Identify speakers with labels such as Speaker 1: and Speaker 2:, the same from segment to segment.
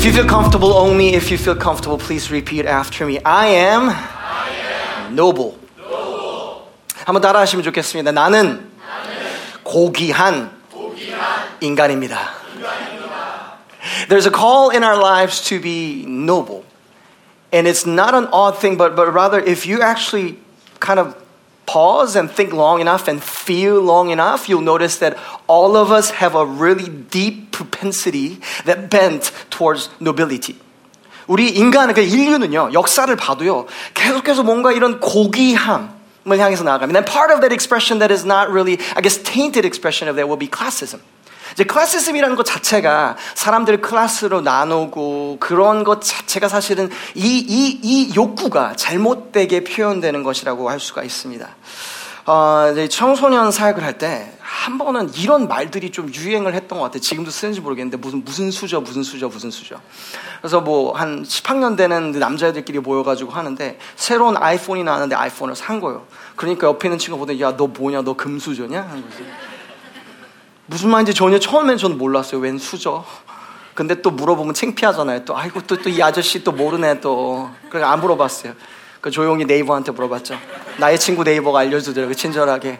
Speaker 1: If you feel comfortable, only if you feel comfortable, please repeat after me. I am, noble. 한번 따라하시면 좋겠습니다. 나는, 고귀한, 인간입니다. There's a call in our lives to be noble. And it's not an odd thing, but, but rather if you actually kind of pause and think long enough and feel long enough, you'll notice that all of us have a really deep propensity that bent towards nobility. 우리 인간, 그 인류는요, 역사를 봐도요, 계속해서 뭔가 이런 고귀함을 향해서 나아갑니다. And part of that expression that is not really, I guess, tainted expression of that will be classism. 이제 클래시즘이라는 것 자체가 사람들을 클래스로 나누고 그런 것 자체가 사실은 이, 이, 이 욕구가 잘못되게 표현되는 것이라고 할 수가 있습니다. 어, 이제 청소년 사역을 할 때 한 번은 이런 말들이 좀 유행을 했던 것 같아요. 지금도 쓰는지 모르겠는데 무슨 무슨 수저 무슨 수저 무슨 수저. 그래서 뭐 한 10학년 되는 남자애들끼리 모여가지고 하는데 새로운 아이폰이 나왔는데 아이폰을 산 거예요. 그러니까 옆에 있는 친구가 보더니 야너 뭐냐 너 금수저냐 하는 거지. 무슨 말인지 전혀 처음엔 저는 몰랐어요. 웬 수저. 근데 또 물어보면 창피하잖아요. 또 아이고 또 또 이 아저씨 또 모르네 또. 그래서 안 물어봤어요. 그 조용히 네이버한테 물어봤죠. 나의 친구 네이버가 알려주더라고요. 친절하게.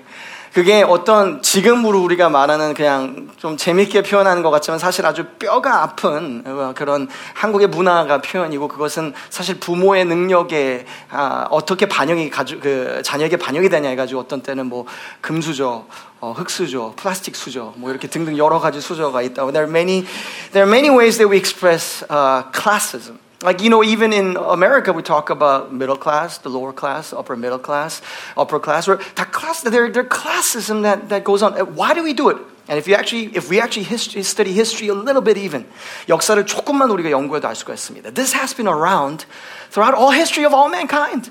Speaker 1: 그게 어떤 지금으로 우리가 말하는 그냥 좀 재밌게 표현하는 것 같지만 사실 아주 뼈가 아픈 그런 한국의 문화가 표현이고 그것은 사실 부모의 능력에 아, 어떻게 반영이 가주, 그 자녀에게 반영이 되냐 해가지고 어떤 때는 뭐 금수저, 어, 흙수저, 플라스틱 수저, 뭐 이렇게 등등 여러 가지 수저가 있다고. There are many, there are many ways that we express uh, classism. Like, you know, even in America, we talk about middle class, the lower class, upper middle class, upper class. Or that class, there, there classism that, that goes on. Why do we do it? And if you actually, if we actually history, study history a little bit even, 역사를 조금만 우리가 연구해도 알 수가 있습니다. This has been around throughout all history of all mankind.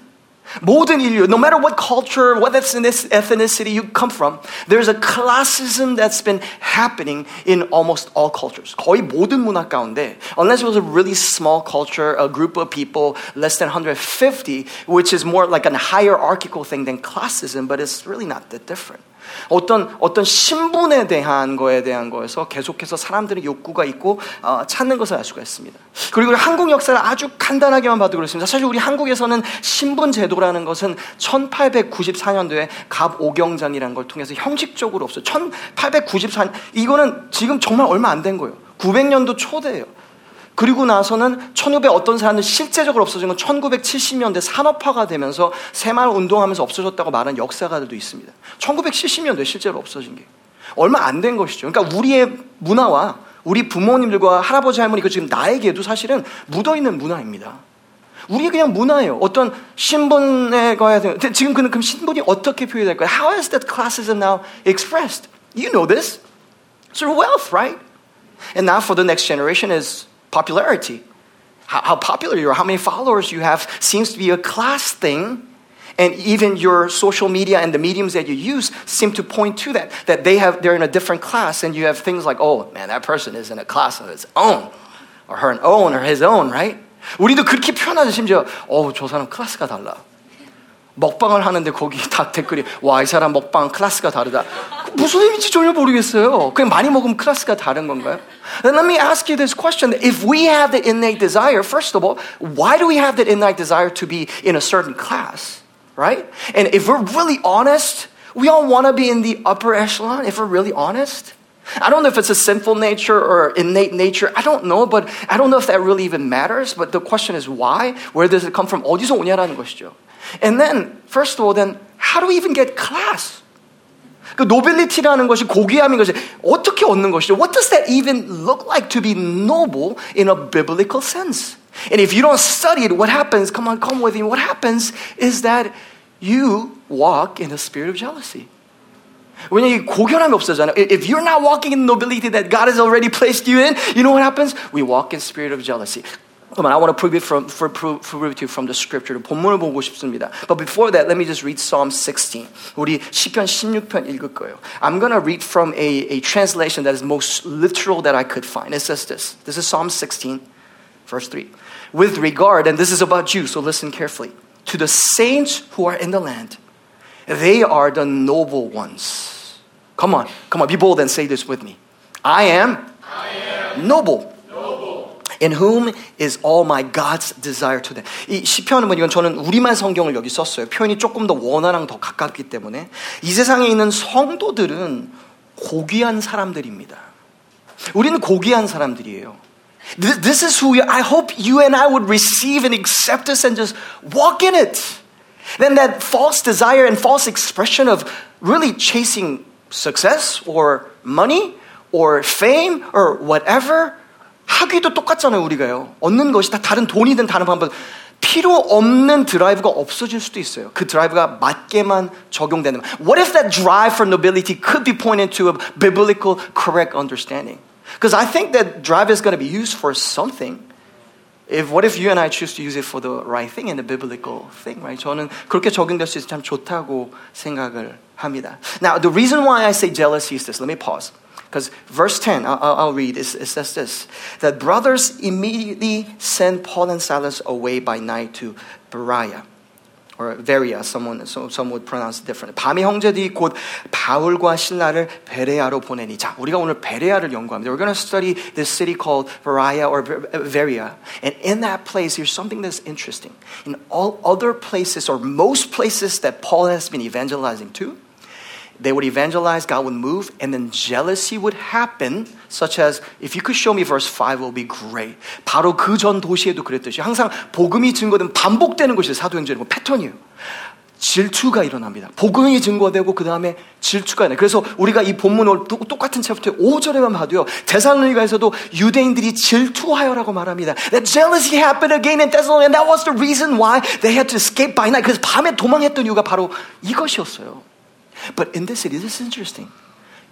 Speaker 1: 모든 인류, no matter what culture, what ethnicity you come from, there's a classism that's been happening in almost all cultures. 거의 모든 문화 가운데, unless it was a really small culture, a group of people, less than 150, which is more like a hierarchical thing than classism, but it's really not that different. 어떤 어떤 신분에 대한 거에 대한 거에서 계속해서 사람들의 욕구가 있고 어, 찾는 것을 알 수가 있습니다. 그리고 한국 역사를 아주 간단하게만 봐도 그렇습니다. 사실 우리 한국에서는 신분 제도라는 것은 1894년도에 갑 오경장이라는 걸 통해서 형식적으로 없어요. 1894년 이거는 지금 정말 얼마 안 된 거예요. 900년도 초대예요. 그리고 나서는 1500 어떤 사람은 실제적으로 없어진 건 1970년대 산업화가 되면서 새마을 운동하면서 없어졌다고 말하는 역사가들도 있습니다. 1970년도에 실제로 없어진 게 얼마 안 된 것이죠. 그러니까 우리의 문화와 우리 부모님들과 할아버지 할머니 그 지금 나에게도 사실은 묻어 있는 문화입니다. 우리 그냥 문화예요. 어떤 신분에 가야 돼요. 지금 그, 그 신분이 어떻게 표현될까요? How is that classism now expressed? You know this. Through wealth, right? And now for the next generation is popularity. How, how, popular you are, how many followers you have seems to be a class thing. And even your social media and the mediums that you use seem to point to that, that they have, they're in a different class. And you have things like, oh, man, that person is in a class of its own, or her own, or his own, right? 우리도 그렇게 표현하죠. 심지어, 어, 저 사람 클래스가 달라. 먹방을 하는데 거기 다 댓글이 와 이 사람 먹방 클래스가 다르다. 무슨 의미인지 전혀 모르겠어요. 그냥 많이 먹으면 클래스가 다른 건가요? Then let me ask you this question. If we have the innate desire, first of all, why do we have that innate desire to be in a certain class? Right? And if we're really honest, we all want to be in the upper echelon, if we're really honest. I don't know if it's a sinful nature or innate nature. I don't know, but I don't know if that really even matters. But the question is why? Where does it come from? 어디서 오냐라는 것이죠. And then, first of all, then, how do we even get class? 그 노빌리티라는 것이 고귀함인 것이 어떻게 얻는 것이죠? What does that even look like to be noble in a biblical sense? And if you don't study it, what happens? Come on, come with me. What happens is that you walk in a spirit of jealousy. 왜냐 이 고결함이 없어잖아요. If you're not walking in nobility that God has already placed you in, you know what happens? We walk in spirit of jealousy. Come on, I want to prove it from, for, prove, prove it to you from the scripture. 본문을 보고 싶습니다. But before that, let me just read Psalm 16. 우리 시편 16편 읽을 거예요. I'm going to read from a, a translation that is most literal that I could find. It says this. This is Psalm 16, verse 3. With regard, and this is about you, so listen carefully, to the saints who are in the land, they are the noble ones. Come on, come on, be bold and say this with me. I am,
Speaker 2: I am
Speaker 1: noble.
Speaker 2: noble.
Speaker 1: In whom is all my God's desire to them. 이 시편은 뭐 이건 저는 우리말 성경을 여기 썼어요. 표현이 조금 더 원어랑 더 가깝기 때문에 이 세상에 있는 성도들은 고귀한 사람들입니다. 우리는 고귀한 사람들이에요. This is who we are. I hope you and I would receive and accept this and just walk in it. Then that false desire and false expression of really chasing success or money or fame or whatever 하기도 똑같잖아요, 우리가요. 얻는 것이 다 다른 돈이든 다른 방법. 필요 없는 드라이브가 없어질 수도 있어요. 그 드라이브가 맞게만 적용되는. What if that drive for nobility could be pointed to a biblical correct understanding? Because I think that drive is going to be used for something. If, what if you and I choose to use it for the right thing and the biblical thing, right? 저는 그렇게 적용될 수 있어 참 좋다고 생각을 합니다. Now, the reason why I say jealousy is this. Let me pause. Because verse 10, I'll, I'll read, it, it says this that brothers immediately sent Paul and Silas away by night to Berea. or Veria, someone, some would pronounce it different. 밤의 형제들이 곧 바울과 신라를 베레아로 보내니. 자, 우리가 오늘 베레아를 연구합니다. We're going to study this city called Berea or Veria. And in that place, here's something that's interesting. In all other places, or most places that Paul has been evangelizing to, they would evangelize, God would move, and then jealousy would happen, such as, if you could show me verse 5, it would be great. 바로 그 전 도시에도 그랬듯이 항상 복음이 증거된 반복되는 것이 사도행전이고 패턴이에요. 질투가 일어납니다. 복음이 증거되고 그 다음에 질투가 일어나요. 그래서 우리가 이 본문을 똑같은 챕터 5절에만 봐도요. 데살로니가에서도 유대인들이 질투하여라고 말합니다. That jealousy happened again in Thessalonica and that was the reason why they had to escape by night. 그래서 밤에 도망했던 이유가 바로 이것이었어요. But in this city, this is interesting.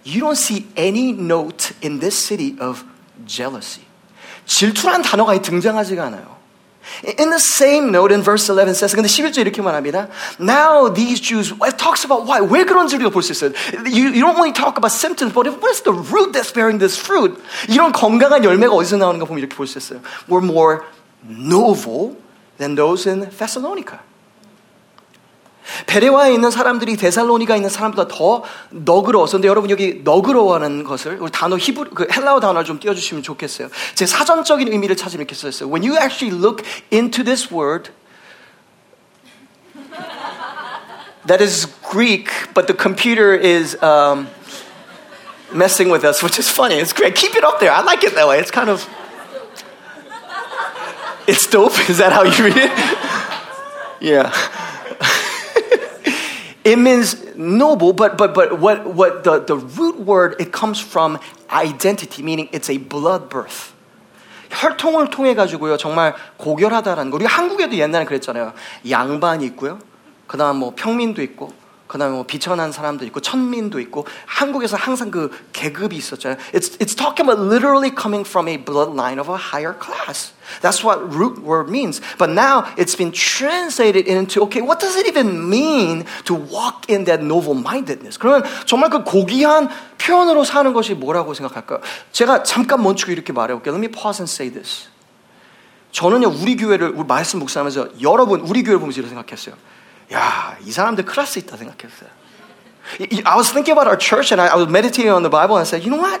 Speaker 1: You don't see any note in this city of jealousy. 질투란 단어가 등장하지가 않아요. In the same note, in verse 11 says, 근데 11절 이렇게 말합니다. Now these Jews, it talks about why. 왜 그런지 우리가 볼수 있어요. You, you don't only talk about symptoms, but what is the root that's bearing this fruit? 이런 건강한 열매가 어디서 나오는가 보면 이렇게 볼 수 있어요. We're more noble than those in Thessalonica. 베레와에 있는 사람들이 데살로니가 있는 사람보다 더 너그러워서 근데 여러분 여기 너그러워하는 것을 우리 단어 히브 그 헬라어 단어를 좀 띄워 주시면 좋겠어요. 제 사전적인 의미를 찾으면 이렇게 써 있어요. When you actually look into this word, that is Greek, but the computer is um, messing with us, which is funny. It's great. Keep it up there. I like it that way. It's kind of it's dope. Is that how you read it? Yeah. It means noble, but, but, but what, what the, the root word, it comes from identity, meaning it's a blood birth. 혈통을 통해 가지고요 정말 고결하다라는 거. 우리가 한국에도 옛날에 그랬잖아요. 양반이 있고요. 그다음 뭐 평민도 있고 그다음에 뭐 비천한 사람도 있고 천민도 있고 한국에서 항상 그 계급이 있었잖아요. It's it's talking about literally coming from a bloodline of a higher class. That's what root word means. But now it's been translated into okay, what does it even mean to walk in that noble mindedness? 그러면 정말 그 고귀한 표현으로 사는 것이 뭐라고 생각할까요? 제가 잠깐 멈추고 이렇게 말해 볼게요. Let me pause and say this. 저는요 우리 교회를 우리 말씀 묵상하면서 여러분 우리 교회를 보면서 이렇게 생각했어요. 야, 이 사람들 클래스 있다 생각했어요. I was thinking about our church and I, was meditating on the Bible and I said, you know what?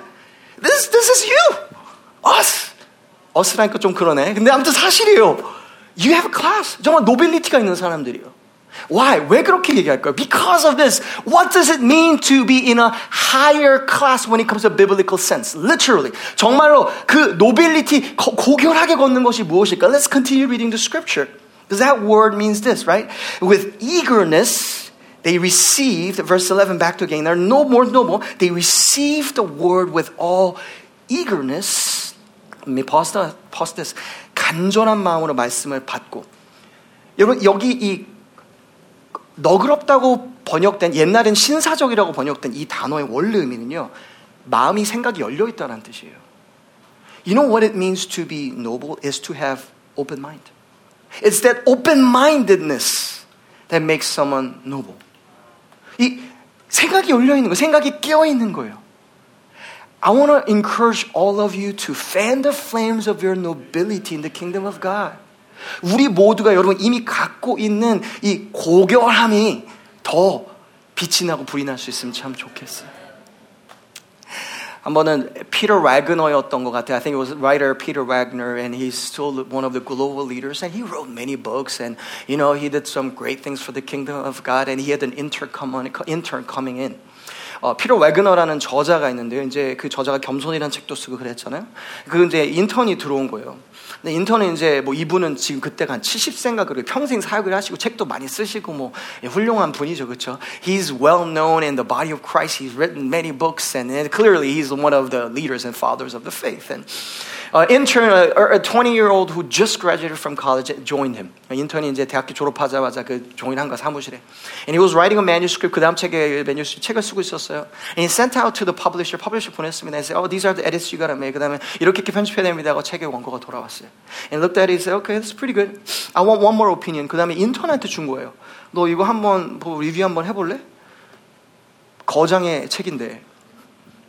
Speaker 1: This, this is you. Us. us라니까 좀 그러네. 근데 아무튼 사실이에요. You have a class. 정말 노빌리티가 있는 사람들이에요. Why? 왜 그렇게 얘기할까요? Because of this. What does it mean to be in a higher class when it comes to biblical sense? Literally. 정말로 그 노빌리티 고결하게 걷는 것이 무엇일까? Let's continue reading the scripture. Because that word means this, right? With eagerness, they received, verse 11 back to again, they're no more noble. They received the word with all eagerness. Let me pause, the, pause this. 간절한 마음으로 말씀을 받고. 여러분, 여기 이 너그럽다고 번역된, 옛날엔 신사적이라고 번역된 이 단어의 원래 의미는요, 마음이 생각이 열려 있다는 뜻이에요. You know what it means to be noble is to have open mind. It's that open mindedness that makes someone noble. 이 생각이 열려 있는 거, 생각이 깨어 있는 거예요. I want to encourage all of you to fan the flames of your nobility in the kingdom of God. 우리 모두가 여러분 이미 갖고 있는 이 고결함이 더 빛이 나고 불이 날 수 있으면 참 좋겠어요. 한 번은 피터 와그너였던 것 같아요. I think it was writer Peter Wagner, and he's still one of the global leaders. And he wrote many books, and you know he did some great things for the kingdom of God. And he had an intern coming, intern coming in. 어, 피터 웨그너라는 저자가 있는데요. 이제 그 저자가 겸손이라는 책도 쓰고 그랬잖아요. 그 이제 인턴이 들어온 거예요. 근데 인턴은 이제 뭐 이분은 지금 그때가 한 70세인가 그래 평생 사역을 하시고 책도 많이 쓰시고 뭐 훌륭한 분이죠, 그렇죠? He's well known in the body of Christ. He's written many books, and clearly he's one of the leaders and fathers of the faith. And uh, intern, a 20 year old who just graduated from college joined him. 인턴이 이제 대학교 졸업하자마자 그 조인한 거 사무실에. And he was writing a manuscript. 그 다음 책에 manuscript 책을 쓰고 있었어요. And he sent out to the publisher. publisher 보냈습니다. He said, oh, these are the edits you gotta make. 그 다음에 이렇게 이렇게 편집해야 됩니다. 하고 책의 원고가 돌아왔어요. And looked at it. He said, okay, that's pretty good. I want one more opinion. 그 다음에 인턴한테 준 거예요. 너 이거 한번 뭐 리뷰 한번 해볼래? 거장의 책인데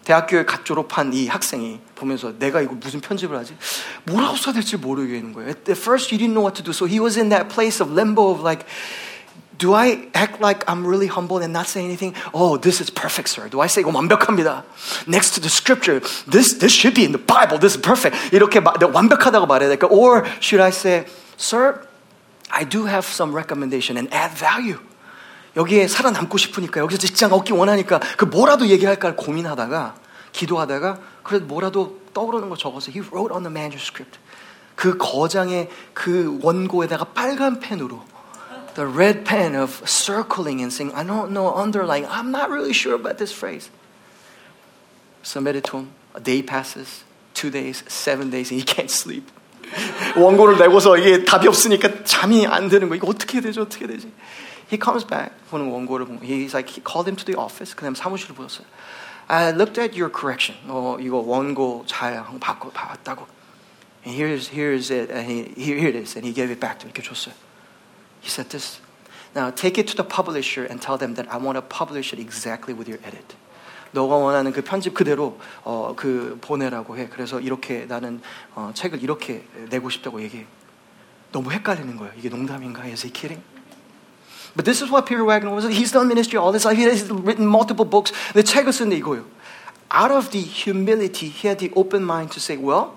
Speaker 1: 대학교에 갓 졸업한 이 학생이 보면서 내가 이거 무슨 편집을 하지? 뭐라고 써야 될지 모르겠는 거예요. At first, he didn't know what to do. So he was in that place of limbo of like, do I act like I'm really humble and not say anything? Oh, this is perfect, sir. Do I say 이거 완벽합니다. Next to the scripture, this this should be in the Bible. This is perfect. 이렇게 마, 완벽하다고 말해야 될까? Or should I say, sir, I do have some recommendation and add value. 여기에 살아남고 싶으니까 여기서 직장 얻기 원하니까 그 뭐라도 얘기할까 고민하다가 기도하다가 그래도 뭐라도 떠오르는 거 적어서 he wrote on the manuscript 그 거장의 그 원고에다가 빨간 펜으로 the red pen of circling and saying I don't know underlying I'm not really sure about this phrase submitted to him a day passes two days seven days and he can't sleep 원고를 내고서 이게 답이 없으니까 잠이 안 드는 거 이거 어떻게 되죠 어떻게 되지 He comes back 보는 원고를 보고 he's like he called him to the office. 그다음 사무실을 보셨어요. I looked at your correction. 어 이거 원고 잘 받고 봤다고. And here's here's it. And he, here it is. And he gave it back to me. 이렇게 줬어요. He said this. Now take it to the publisher and tell them that I want to publish it exactly with your edit. 너가 원하는 그 편집 그대로 어, 그 보내라고 해. 그래서 이렇게 나는 어, 책을 이렇게 내고 싶다고 얘기해. 너무 헷갈리는 거예요. 이게 농담인가? Is he kidding? But this is what Peter Wagner was. He's done ministry all this life. He's written multiple books. 내 책을 쓰는데 이거예요. Out of the humility, he had the open mind to say, well,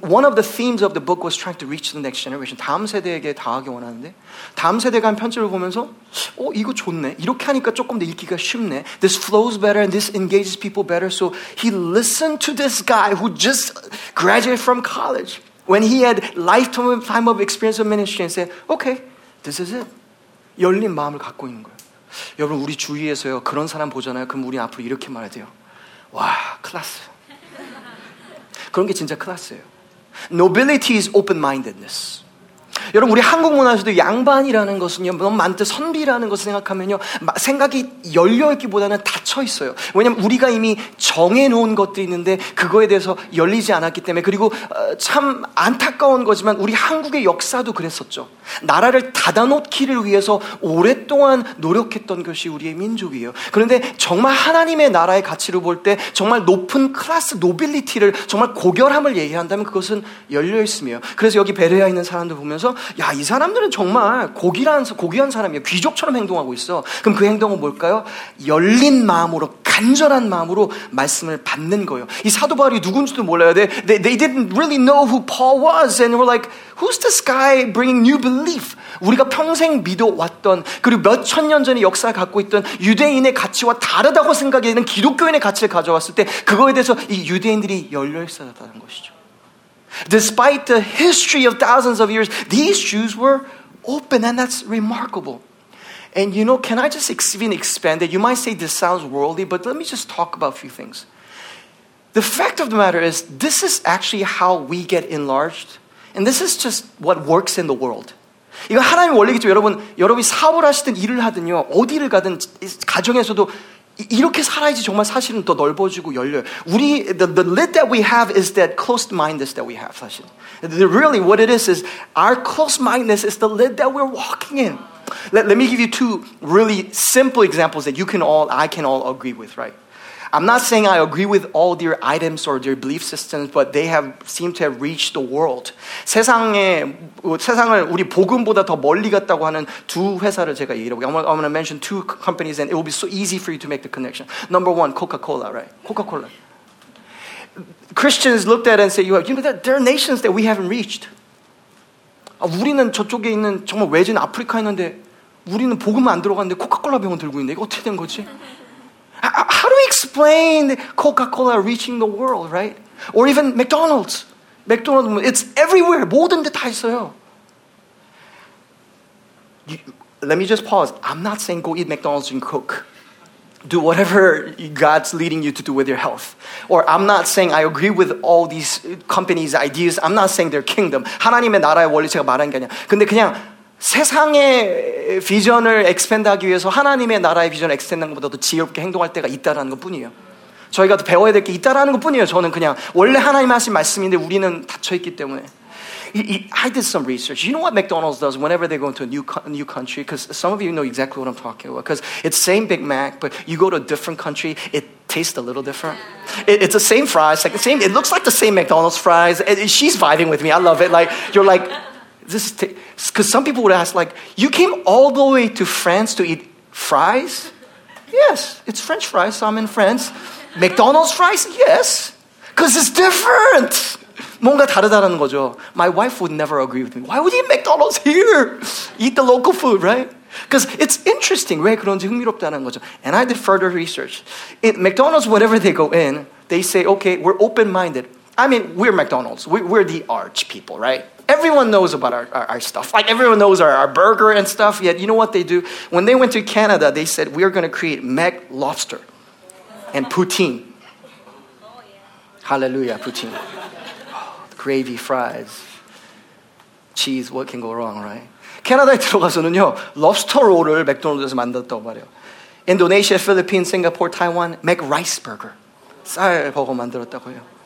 Speaker 1: one of the themes of the book was trying to reach the next generation. 다음 세대에게 닿기 원하는데 다음 세대가 한 편집을 보면서 어 이거 좋네. 이렇게 하니까 조금 더 읽기가 쉽네. This flows better and this engages people better. So he listened to this guy who just graduated from college when he had lifetime of experience of ministry and said, okay, This is it. 열린 마음을 갖고 있는 거예요. 여러분 우리 주위에서요 그런 사람 보잖아요. 그럼 우리 앞으로 이렇게 말해야 돼요. 와 클라스. 그런 게 진짜 클라스예요. Nobility is open-mindedness. 여러분 우리 한국 문화에서도 양반이라는 것은요 너무 많듯 선비라는 것을 생각하면요 생각이 열려 있기보다는 닫혀 있어요. 왜냐하면 우리가 이미 정해 놓은 것들이 있는데 그거에 대해서 열리지 않았기 때문에 그리고 어, 참 안타까운 거지만 우리 한국의 역사도 그랬었죠. 나라를 닫아놓기를 위해서 오랫동안 노력했던 것이 우리의 민족이에요. 그런데 정말 하나님의 나라의 가치를 볼 때 정말 높은 클래스 노빌리티를 정말 고결함을 얘기한다면 그것은 열려 있으며 그래서 여기 베레아 있는 사람들 보면서 야, 이 사람들은 정말 고귀한, 고귀한 사람이에요. 귀족처럼 행동하고 있어. 그럼 그 행동은 뭘까요? 열린 마음으로, 간절한 마음으로 말씀을 받는 거예요. 이 사도 바울이 누군지도 몰라요. They, they, they didn't really know who Paul was. And were like, who's this guy bringing new belief? 우리가 평생 믿어왔던, 그리고 몇 천 년 전의 역사를 갖고 있던 유대인의 가치와 다르다고 생각하는 기독교인의 가치를 가져왔을 때, 그거에 대해서 이 유대인들이 열려 있었다는 것이죠. Despite the history of thousands of years, these Jews were open, and that's remarkable. And you know, can I just even expand it? You might say this sounds worldly, but let me just talk about a few things. The fact of the matter is, this is actually how we get enlarged, and this is just what works in the world. 이거 하나님의 원리겠죠. 여러분, 여러분이 사업을 하시든 일을 하든요, 어디를 가든 가정에서도 이렇게 살아야지 정말 사실은 더 넓어지고 열려요. 우리 the, the lid that we have is that closed mindedness that we have 사실. Really what it is is our closed mindedness is the lid that we're walking in. Let, let me give you two really simple examples that you can all I can all agree with, right? I'm not saying I agree with all their items or their belief systems, but they have seem to have reached the world. 세상에 세상을 우리 복음보다 더 멀리 갔다고 하는 두 회사를 제가 얘기해 볼게요. I'm gonna, I'm gonna mention two companies, and it will be so easy for you to make the connection. Number one, Coca-Cola, right? Coca-Cola. Christians looked at it and said, you know, there are nations that we haven't reached. 아, 우리는 저쪽에 있는 정말 외진 아프리카에 있는데 우리는 복음 안 들어갔는데 코카콜라 병원 들고 있는데 이거 어떻게 된 거지? How do we explain Coca-Cola reaching the world, right? Or even McDonald's. McDonald's, it's everywhere. 모든 데 다 있어요. You, let me just pause. I'm not saying go eat McDonald's and Coke. Do whatever God's leading you to do with your health. Or I'm not saying I agree with all these companies' ideas. I'm not saying they're kingdom. 하나님의 나라의 원리 제가 말하는 게 아니야. 근데 그냥 세상의 비전을 엑스펜드하기 위해서 하나님의 나라의 비전을 엑스텐드하는 것보다도 지혜롭게 행동할 때가 있다라는 것뿐이에요. 저희가 더 배워야 될 게 있다라는 것뿐이에요. 저는 그냥 원래 하나님 하신 말씀인데 우리는 닫혀 있기 때문에. I did some research. You know what McDonald's does whenever they go into a new new country? Because some of you know exactly what I'm talking about. Because it's same Big Mac, but you go to a different country, it tastes a little different. It, it's the same fries, like the same. It looks like the same McDonald's fries. It, she's vibing with me. I love it. Like you're like this because some people would ask like you came all the way to france to eat fries yes it's french fries so i'm in france mcdonald's fries yes because it's different 뭔가 다르다는 거죠 my wife would never agree with me why would you eat mcdonald's here eat the local food right because it's interesting 왜 그런지 흥미롭다는 거죠 and i did further research in mcdonald's whenever they go in they say okay we're open-minded I mean, we're McDonald's. We, are the arch people, right? Everyone knows about our, our, our stuff. Like everyone knows our, our, burger and stuff. Yet, you know what they do? When they went to Canada, they said, We're going to create McLobster and poutine. Oh, yeah. Hallelujah, poutine. Oh, gravy fries. Cheese, what can go wrong, right? 캐나다에 들어가서는요, 럽스터 롤을 맥도날드에서 만들었다고 말해요. 인도네시아, 필리핀, 싱가포르, 타이완, 맥 라이스 버거. 쌀 버거 만들었다고 해요.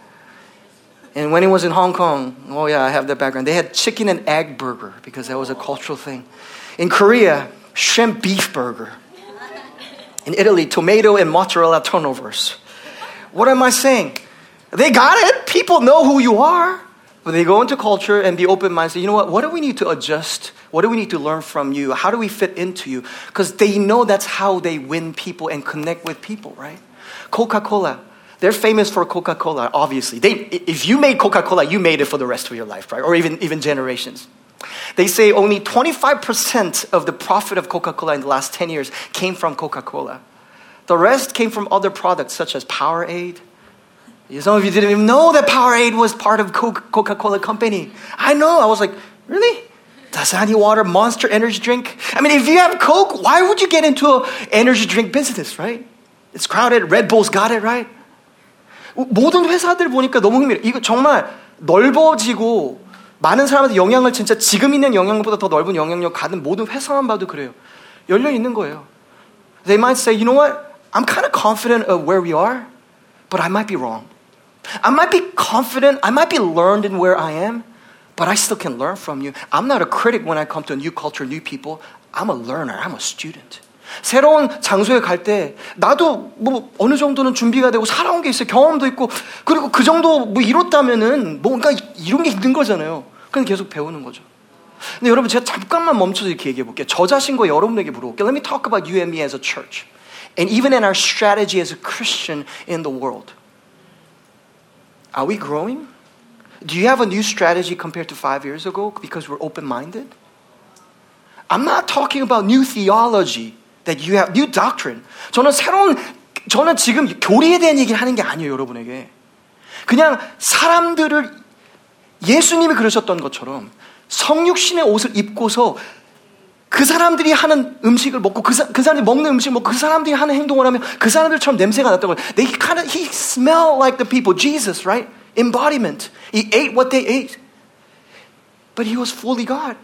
Speaker 1: And when he was in Hong Kong, oh yeah, I have that background. They had chicken and egg burger because that was a cultural thing. In Korea, shrimp beef burger. In Italy, tomato and mozzarella turnovers. What am I saying? They got it. People know who you are. But they go into culture and be open minded. Say, you know what? What do we need to adjust? What do we need to learn from you? How do we fit into you? Because they know that's how they win people and connect with people, right? Coca Cola. They're famous for Coca Cola, obviously. They, if you made Coca Cola, you made it for the rest of your life, right? Or even, even generations. They say only 25% of the profit of Coca Cola in the last 10 years came from Coca Cola. The rest came from other products such as Powerade. Some of you didn't even know that Powerade was part of Coca Cola Company. I know. I was like, really? Dasani water, monster energy drink? I mean, if you have Coke, why would you get into an energy drink business, right? It's crowded. Red Bull's got it, right? 모든 회사들 보니까 너무 흥미로워. 이거 정말 넓어지고 많은 사람한테 영향을 진짜 지금 있는 영향보다 더 넓은 영향력 가는 모든 회사만 봐도 그래요. 열려 있는 거예요. They might say, you know what? I'm kind of confident of where we are, but I might be wrong. I might be confident, I might be learned in where I am, but I still can learn from you. I'm not a critic when I come to a new culture, new people. I'm a learner, I'm a student. 새로운 장소에 갈 때 나도 뭐 어느 정도는 준비가 되고 살아온 게 있어요. 경험도 있고 그리고 그 정도 뭐 이뤘다면은 뭔가 이런 게 있는 거잖아요. 그냥 계속 배우는 거죠. 근데 여러분 제가 잠깐만 멈춰서 이렇게 얘기해 볼게요. 저 자신과 여러분에게 물어볼게요. Let me talk about you and me as a church. And even in our strategy as a Christian in the world. Are we growing? Do you have a new strategy compared to five years ago because we're open minded? I'm not talking about new theology. That you have new doctrine. 저는 새로운 저는 지금 교리에 대한 얘기를 하는 게 아니에요, 여러분에게. 그냥 사람들을 예수님이 그러셨던 것처럼 성육신의 옷을 입고서 그 사람들이 하는 음식을 먹고 그, 사, 그 사람들이 먹는 음식을 먹고 그 사람들이 하는 행동을 하면 그 사람들처럼 냄새가 났다고. They kind of he smelled like the people. Jesus, right? Embodiment. He ate what they ate. But he was fully God.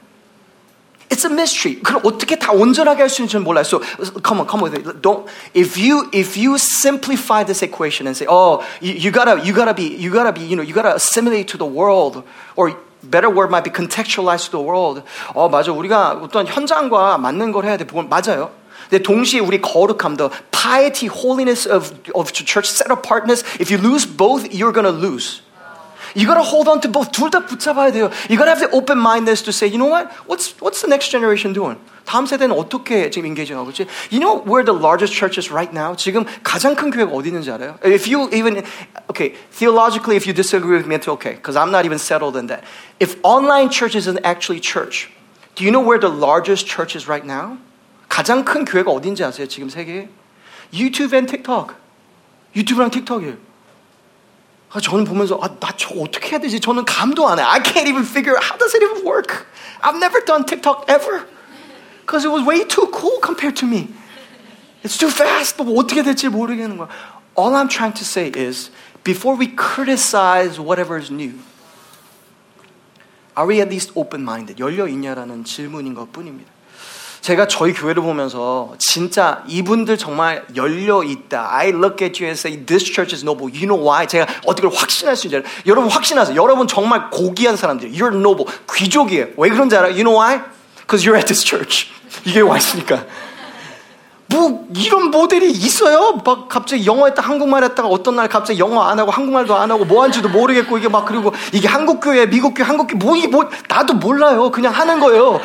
Speaker 1: It's a mystery. 그럼 어떻게 다 온전하게 할 수 있는지는 몰라요. So come on, come on. Don't if you if you simplify this equation and say, oh, you, you gotta you gotta be you gotta be you know you gotta assimilate to the world or better word might be contextualize to the world. 어 맞아 우리가 어떤 현장과 맞는 걸 해야 돼. 그건 맞아요. 근데 동시에 우리 거룩함, the piety, holiness of, of church, set apartness, if you lose both, you're gonna lose. You gotta hold on to both. 둘 다 붙잡아야 돼요. You gotta have the open mindedness to say, you know what? What's, what's the next generation doing? 다음 세대는 어떻게 지금 engaging 하고 있지? You know where the largest church is right now? 지금 가장 큰 교회가 어디 있는지 알아요? If you even, okay, theologically, if you disagree with me, it's okay, because I'm not even settled in that. If online church isn't actually church, do you know where the largest church is right now? 가장 큰 교회가 어딘지 아세요? 지금 세계에? 유튜브 앤 틱톡. 유튜브랑 틱톡이에요. 아, 저는 보면서 아, 나 저거 어떻게 해야 되지? 저는 감도 안 해. I can't even figure out how does it even work. I've never done TikTok ever. Because it was way too cool compared to me. It's too fast. 뭐 어떻게 될지 모르겠는 거야. All I'm trying to say is before we criticize whatever is new, are we at least open-minded? 열려 있냐라는 질문인 것 뿐입니다. 제가 저희 교회를 보면서 진짜 이분들 정말 열려 있다. I look at you and say this church is noble. You know why? 제가 어떻게 확신할 수 있냐? 여러분 확신하세요. 여러분 정말 고귀한 사람들. You're noble. 귀족이에요. 왜 그런지 알아요? You know why? Because you're at this church. 이게 와 있으니까. 뭐 이런 모델이 있어요? 막 갑자기 영어 했다 한국말 했다가 어떤 날 갑자기 영어 안 하고 한국말도 안 하고 뭐 한지도 모르겠고 이게 막 그리고 이게 한국 교회, 미국 교회, 한국 교회 뭐, 뭐 나도 몰라요. 그냥 하는 거예요.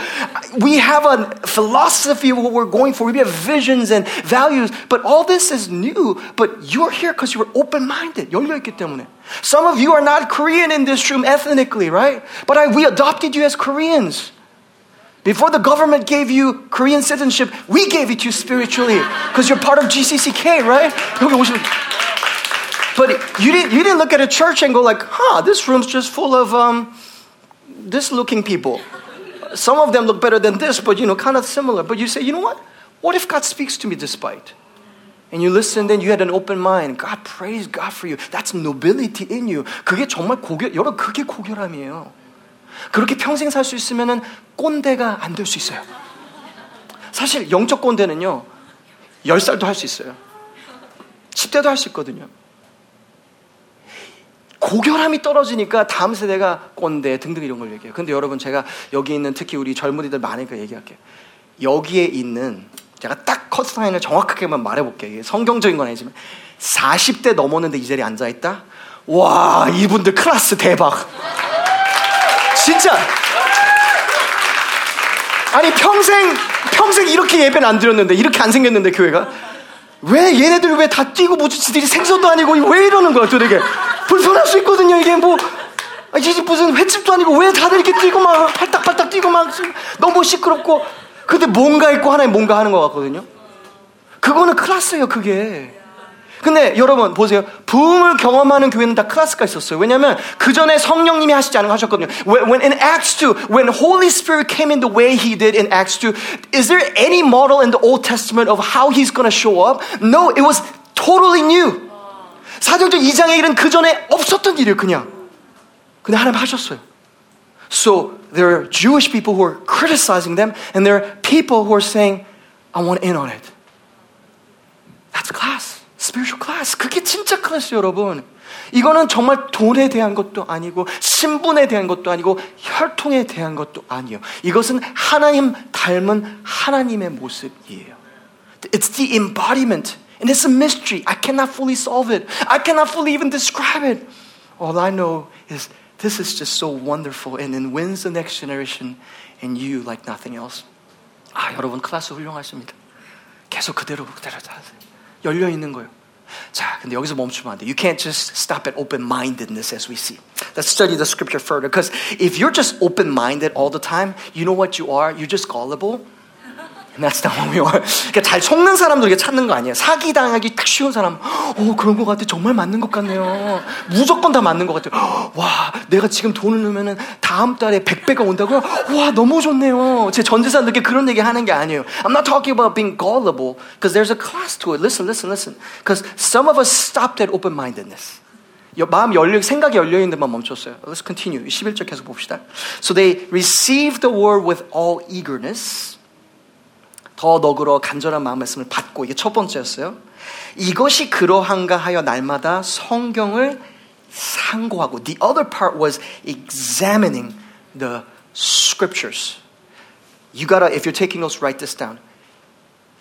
Speaker 1: We have a philosophy of what we're going for. We have visions and values, but all this is new. But you're here because you were open-minded. 열려 있기 때문에. Some of you are not Korean in this room ethnically, right? But I, we adopted you as Koreans. Before the government gave you Korean citizenship, we gave it to you spiritually because you're part of GCCK, right? But you didn't, you didn't look at a church and go like, huh, this room's just full of um, this looking people. Some of them look better than this, but you know, kind of similar. But you say, you know what? What if God speaks to me despite? And you listen, then you had an open mind. God, praise God for you. That's nobility in you. 그게 정말 고결, 여러분, 그게 고결함이에요. 그렇게 평생 살 수 있으면 꼰대가 안 될 수 있어요. 사실 영적 꼰대는요, 10살도 할 수 있어요. 10대도 할 수 있거든요. 고결함이 떨어지니까 다음 세대가 꼰대 등등 이런 걸 얘기해요. 근데 여러분 제가 여기 있는 특히 우리 젊은이들 많으니까 얘기할게요. 여기에 있는 제가 딱 컷사인을 정확하게만 말해볼게요. 성경적인 건 아니지만 40대 넘었는데 이 자리에 앉아있다? 와 이분들 클래스 대박. 진짜. 아니 평생 평생 이렇게 예배는 안 드렸는데 이렇게 안 생겼는데 교회가? 왜 얘네들 왜 다 뛰고 뭐지 지들이 생선도 아니고 왜 이러는 거야 도대체? 불편할 수 있거든요 이게 뭐. 아, 이게 무슨 횟집도 아니고 왜 다들 이렇게 뛰고 막 팔딱팔딱 뛰고 막 너무 시끄럽고. 근데 뭔가 있고 하나에 뭔가 하는 것 같거든요. 그거는 클라스예요 그게 근데 여러분 보세요. 부흥을 경험하는 교회는 다 클래스가 있었어요. 왜냐하면 그 전에 성령님이 하시지 않은 하셨거든요. When in Acts 2, when Holy Spirit came in the way He did in Acts 2, is there any model in the Old Testament of how He's going to show up? No, it was totally new. 사도행전 2장의 일은 그 전에 없었던 일이에요, 그냥. 근데 하나님 하셨어요. So there are Jewish people who are criticizing them, and there are people who are saying, I want in on it. That's class. Spiritual class. 그게 진짜 클래스 여러분. 이거는 정말 돈에 대한 것도 아니고 신분에 대한 것도 아니고 혈통에 대한 것도 아니에요. 이것은 하나님 닮은 하나님의 모습이에요. It's the embodiment. And it's a mystery. I cannot fully solve it. I cannot fully even describe it. All I know is this is just so wonderful and it wins the next generation and you like nothing else. 아, 여러분 클래스 훌륭하십니다. 계속 그대로 그대로 잘하세요. 열려 있는 거예요. 자, 근데 여기서 멈추면 안 돼. You can't just stop at open-mindedness as we see. Let's study the scripture further. Because if you're just open-minded all the time, you know what you are? You're just gullible. That's not what we are. 그러니까 잘 속는 사람들 이게 찾는 거 아니에요. 사기 당하기 딱 쉬운 사람. 어 그런 것 같아. 정말 맞는 것 같네요. 무조건 다 맞는 것 같아요. 와 내가 지금 돈을 넣으면은 다음 달에 100배가 온다고요? 와 너무 좋네요. 제 전재산들께 그런 얘기 하는 게 아니에요. I'm not talking about being gullible because there's a class to it. Listen, listen, listen. Because some of us stopped at open-mindedness. 마음 열려 생각이 열려 있는 데만 멈췄어요. Let's continue. 11절 계속 봅시다. So they received the word with all eagerness. 더 너그러 간절한 마음 말씀을 받고 이게 첫 번째였어요. 이것이 그러한가 하여 날마다 성경을 상고하고 the other part was examining the scriptures. You gotta if you're taking notes write this down.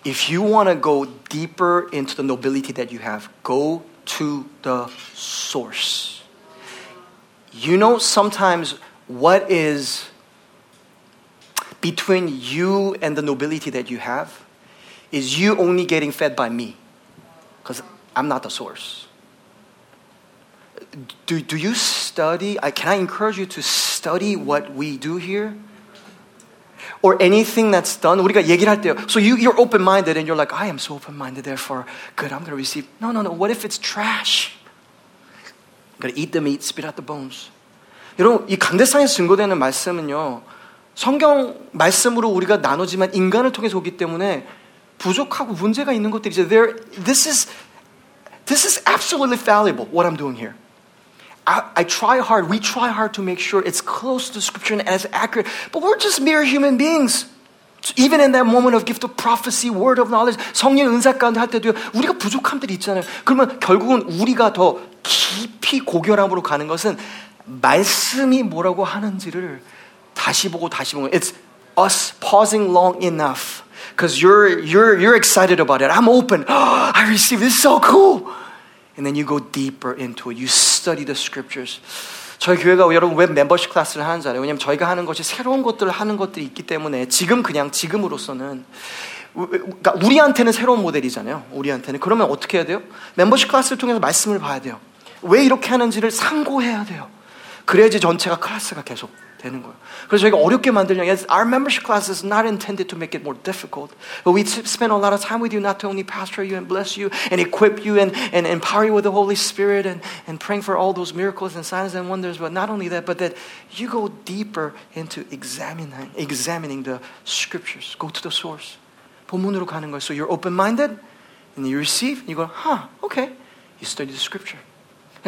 Speaker 1: if you want to go deeper into the nobility that you have, go to the source. You know, sometimes what is between you and the nobility that you have is you only getting fed by me because I'm not the source. Do, do you study? I, can I encourage you to study what we do here? Or anything that's done, 우리가 얘기를 할 때요. So you, you're open-minded and you're like, I am so open-minded, therefore, good, I'm going to receive. No, no, no. What if it's trash? I'm going to eat the meat, spit out the bones. 여러분, 이 강대상에서 증거되는 말씀은요. 성경 말씀으로 우리가 나누지만 인간을 통해서 오기 때문에 부족하고 문제가 있는 것들이죠. There, this is this is absolutely fallible. What I'm doing here. I, I, try hard. We try hard to make sure it's close to Scripture and as accurate. But we're just mere human beings. Even in that moment of gift of prophecy, word of knowledge, 성령 은사 가운데 할 때도 우리가 부족함들이 있잖아요. 그러면 결국은 우리가 더 깊이 고결함으로 가는 것은 말씀이 뭐라고 하는지를 다시 보고 다시 보고. It's us pausing long enough. because you're, you're, you're excited about it. I'm open. Oh, I received this. so cool. And then you go deeper into it. You study the scriptures. 저희 교회가 여러분 왜 멤버십 클래스를 하는 줄 알아요? 왜냐면 저희가 하는 것이 새로운 것들을 하는 것들이 있기 때문에 지금 그냥 지금으로서는 그러니까 우리한테는 새로운 모델이잖아요. 우리한테는 그러면 어떻게 해야 돼요? 멤버십 클래스를 통해서 말씀을 봐야 돼요. 왜 이렇게 하는지를 상고해야 돼요. 그래야지 전체가 클래스가 계속 되는 거예요. 그래서 저희가 어렵게 만들려고 our membership class is not intended to make it more difficult. But we spend a lot of time with you not to only pastor you and bless you and equip you and, and empower you with the Holy Spirit and, and praying for all those miracles and signs and wonders. But not only that, but that you go deeper into examining, examining the scriptures. Go to the source. 본문으로 가는 거예요. So you're open-minded and you receive and you go, huh, okay. You study the scripture.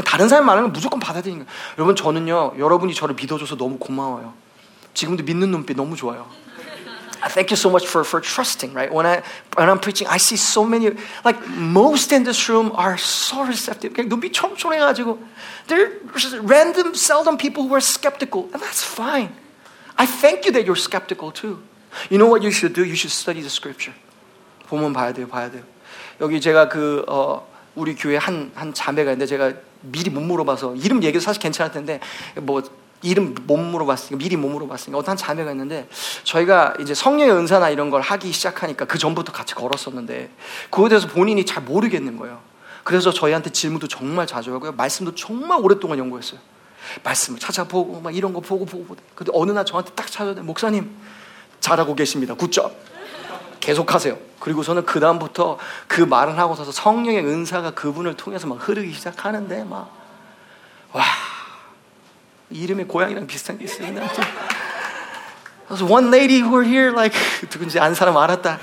Speaker 1: 다른 사람 말하는 건 무조건 받아들이는 거예요. 여러분 저는요 여러분이 저를 믿어줘서 너무 고마워요. 지금도 믿는 눈빛 너무 좋아요. Thank you so much for, for trusting, right? When, I, when I'm preaching, I see so many, like most in this room are so receptive. 그냥 눈빛 촘촘해가지고. They're random, seldom people who are skeptical, and that's fine. I thank you that you're skeptical too. You know what you should do? You should study the scripture. 보면 봐야 돼요, 봐야 돼요. 여기 제가 그, 어, 우리 교회 한, 한 자매가 있는데 제가 미리 못 물어봐서 이름 얘기도 사실 괜찮을 텐데 뭐 이름 못 물어봤으니까 미리 못 물어봤으니까 어떤 자매가 있는데 저희가 이제 성령의 은사나 이런 걸 하기 시작하니까 그 전부터 같이 걸었었는데 그거에 대해서 본인이 잘 모르겠는 거예요. 그래서 저희한테 질문도 정말 자주 하고요. 말씀도 정말 오랫동안 연구했어요. 말씀을 찾아보고 막 이런 거 보고 보고. 근데 어느 날 저한테 딱 찾아오는데 목사님 잘하고 계십니다. 굿잡. 계속하세요. 그리고서는 그 다음부터 그 말을 하고 서서 성령의 은사가 그분을 통해서 막 흐르기 시작하는데 막 와. 이름이 고양이랑 비슷한 게 있어요. There's one lady who were here, like 누군지 안 사람 알았다.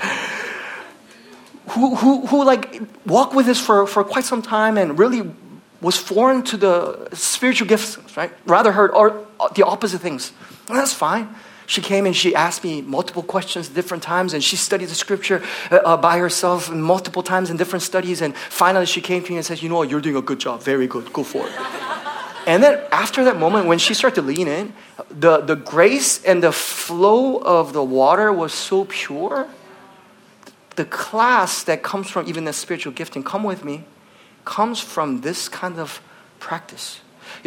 Speaker 1: Who, who, who like walked with us for, for quite some time and really was foreign to the spiritual gifts, right? Rather heard or the opposite things. Well, that's fine. She came and she asked me multiple questions different times, and she studied the scripture uh, uh, by herself multiple times in different studies. And finally, she came to me and said, You know what? You're doing a good job. Very good. Go for it. And then after that moment, when she started to lean in, the, the grace and the flow of the water was so pure. The class that comes from even the spiritual gifting, come with me, comes from this kind of practice.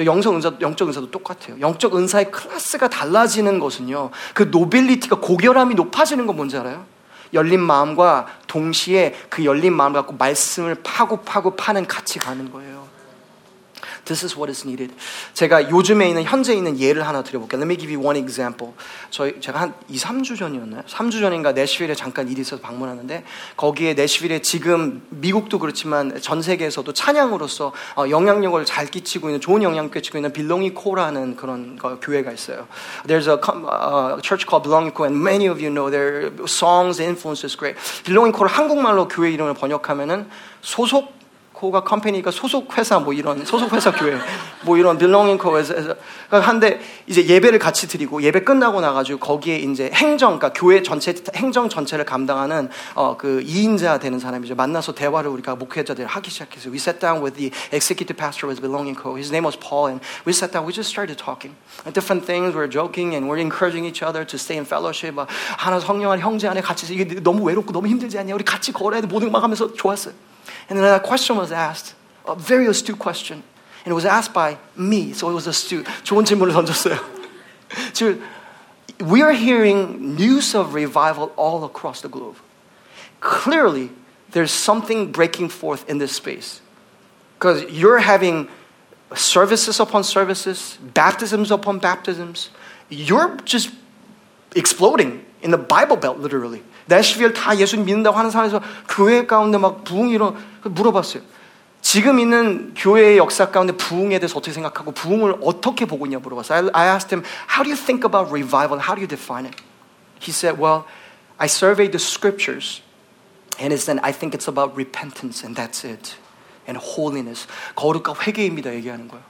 Speaker 1: 영성 은사, 영적 은사도 똑같아요. 영적 은사의 클래스가 달라지는 것은요. 그 노빌리티가 고결함이 높아지는 건 뭔지 알아요? 열린 마음과 동시에 그 열린 마음 갖고 말씀을 파고 파고 파는 같이 가는 거예요. This is what is needed. 제가 요즘에 있는 현재 있는 예를 하나 드려볼게요. Let me give you one example. 저희 제가 한 2, 3주 전이었나요? 3주 전인가 내시빌에 잠깐 일이 있어서 방문하는데 거기에 내시빌에 지금 미국도 그렇지만 전 세계에서도 찬양으로서 영향력을 잘 끼치고 있는 좋은 영향 끼치고 있는 빌롱이 코라는 그런 거, 교회가 있어요. There's a uh, church called Belonging Co and many of you know their songs influence is great. 빌롱이 코를 한국말로 교회 이름을 번역하면은 소속 코가 컴퍼니가 소속 회사 뭐 이런 소속 회사 교회 뭐 이런 빌롱잉 코에서 한데 이제 예배를 같이 드리고 예배 끝나고 나가지고 거기에 이제 행정 그러니까 교회 전체 행정 전체를 감당하는 어, 그 2인자 되는 사람이죠 만나서 대화를 우리가 목회자들 하기 시작해서 we sat down with the executive pastor of belonging co his name was Paul and we sat down we just started talking different things we're joking and we're encouraging each other to stay in fellowship 막 하나 성령 안에 형제 안에 같이 이게 너무 외롭고 너무 힘들지 않냐 우리 같이 걸어야 돼 모든 막 하면서 좋았어요. And then a question was asked, a very astute question. And it was asked by me, so it was astute. 좋은 질문을 던졌어요. 지금 we are hearing news of revival all across the globe. Clearly, there's something breaking forth in this space. Because you're having services upon services, baptisms upon baptisms. You're just exploding in the Bible Belt, literally. 내시빌 다 예수 믿는다고 하는 사람에서 교회 가운데 막 부흥이 일어 물어봤어요. 지금 있는 교회의 역사 가운데 부흥에 대해서 어떻게 생각하고 부흥을 어떻게 보고 있냐 물어봤어요. I, asked him, how do you think about revival? How do you define it? He said, well, I surveyed the scriptures and it said, I think it's about repentance and that's it. And holiness. 거룩과 회개입니다. 얘기하는 거예요.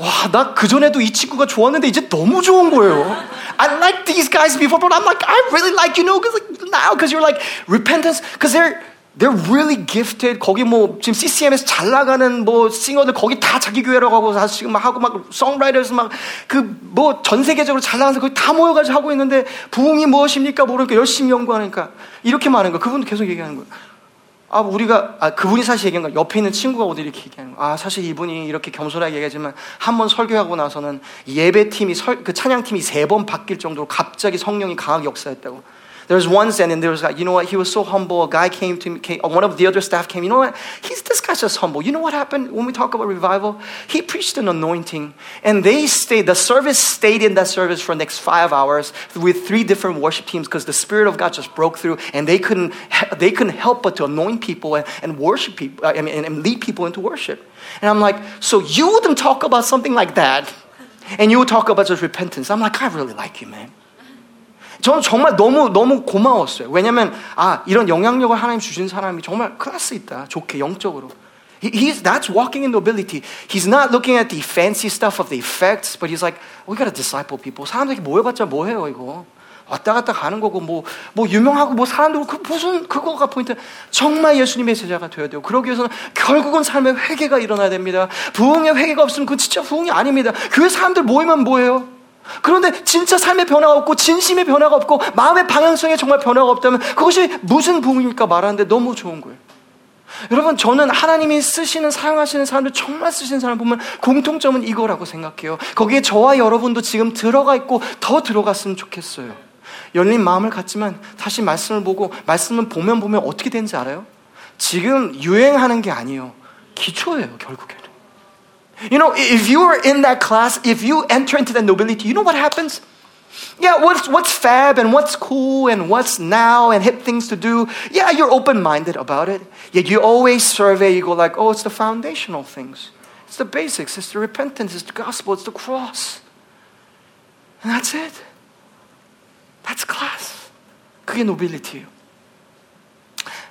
Speaker 1: 와, 나 그전에도 이 친구가 좋았는데 이제 너무 좋은 거예요. I liked these guys before, but I'm like, I really like you know, cause like now, because you're like repentance, because they're they're really gifted. 거기 뭐 지금 CCM에서 잘 나가는 뭐 싱어들 거기 다 자기 교회라고 하고 다 지금 막 하고 막 송라이터스 막그 뭐 전 세계적으로 잘 나가서 거기 다 모여가지고 하고 있는데 부흥이 무엇입니까 모르니까 열심히 연구하니까 이렇게 많은 거. 그분도 계속 얘기하는 거예요. 아, 우리가, 아, 그분이 사실 얘기한 거, 옆에 있는 친구가 오늘 이렇게 얘기하는 거. 아, 사실 이분이 이렇게 겸손하게 얘기하지만, 한 번 설교하고 나서는 예배팀이, 설, 그 찬양팀이 세 번 바뀔 정도로 갑자기 성령이 강하게 역사했다고. There was one stand, and there was, you know what? He was so humble. A guy came to me, came, uh, one of the other staff came. You know what? He's this guy's just humble. You know what happened when we talk about revival? He preached an anointing, and they stayed. The service stayed in that service for the next five hours with three different worship teams because the spirit of God just broke through, and they couldn't they couldn't help but to anoint people and, and worship people. Uh, I mean, and lead people into worship. And I'm like, so you wouldn't talk about something like that, and you would talk about just repentance. I'm like, I really like you, man. 저는 정말 너무 너무 고마웠어요. 왜냐면 아 이런 영향력을 하나님 주신 사람이 정말 클래스 있다. 좋게 영적으로. He's that's walking in nobility. He's not looking at the fancy stuff of the effects, but he's like, we gotta disciple people. 사람들이 모여봤자 뭐해요 이거. 왔다 갔다 가는 거고 뭐, 뭐 유명하고 뭐 사람들 그 무슨 그거가 포인트 정말 예수님의 제자가 되어야 돼요. 그러기 위해서는 결국은 삶의 회개가 일어나야 됩니다. 부흥의 회개가 없으면 그 진짜 부흥이 아닙니다. 교회 사람들 모이면 뭐예요? 그런데 진짜 삶의 변화가 없고 진심의 변화가 없고 마음의 방향성에 정말 변화가 없다면 그것이 무슨 부흥일까 말하는데 너무 좋은 거예요. 여러분 저는 하나님이 쓰시는 사용하시는 사람들 정말 쓰시는 사람 보면 공통점은 이거라고 생각해요. 거기에 저와 여러분도 지금 들어가 있고 더 들어갔으면 좋겠어요. 열린 마음을 갖지만 다시 말씀을 보고 말씀을 보면 보면 어떻게 되는지 알아요? 지금 유행하는 게 아니에요. 기초예요, 결국에. You know, if you are in that class, if you enter into that nobility, you know what happens? Yeah, what's, what's fab and what's cool and what's now and hip things to do. Yeah, you're open minded about it. Yet you always survey, you go like, oh, it's the foundational things. It's the basics, it's the repentance, it's the gospel, it's the cross. And that's it. That's class. 그게 nobility.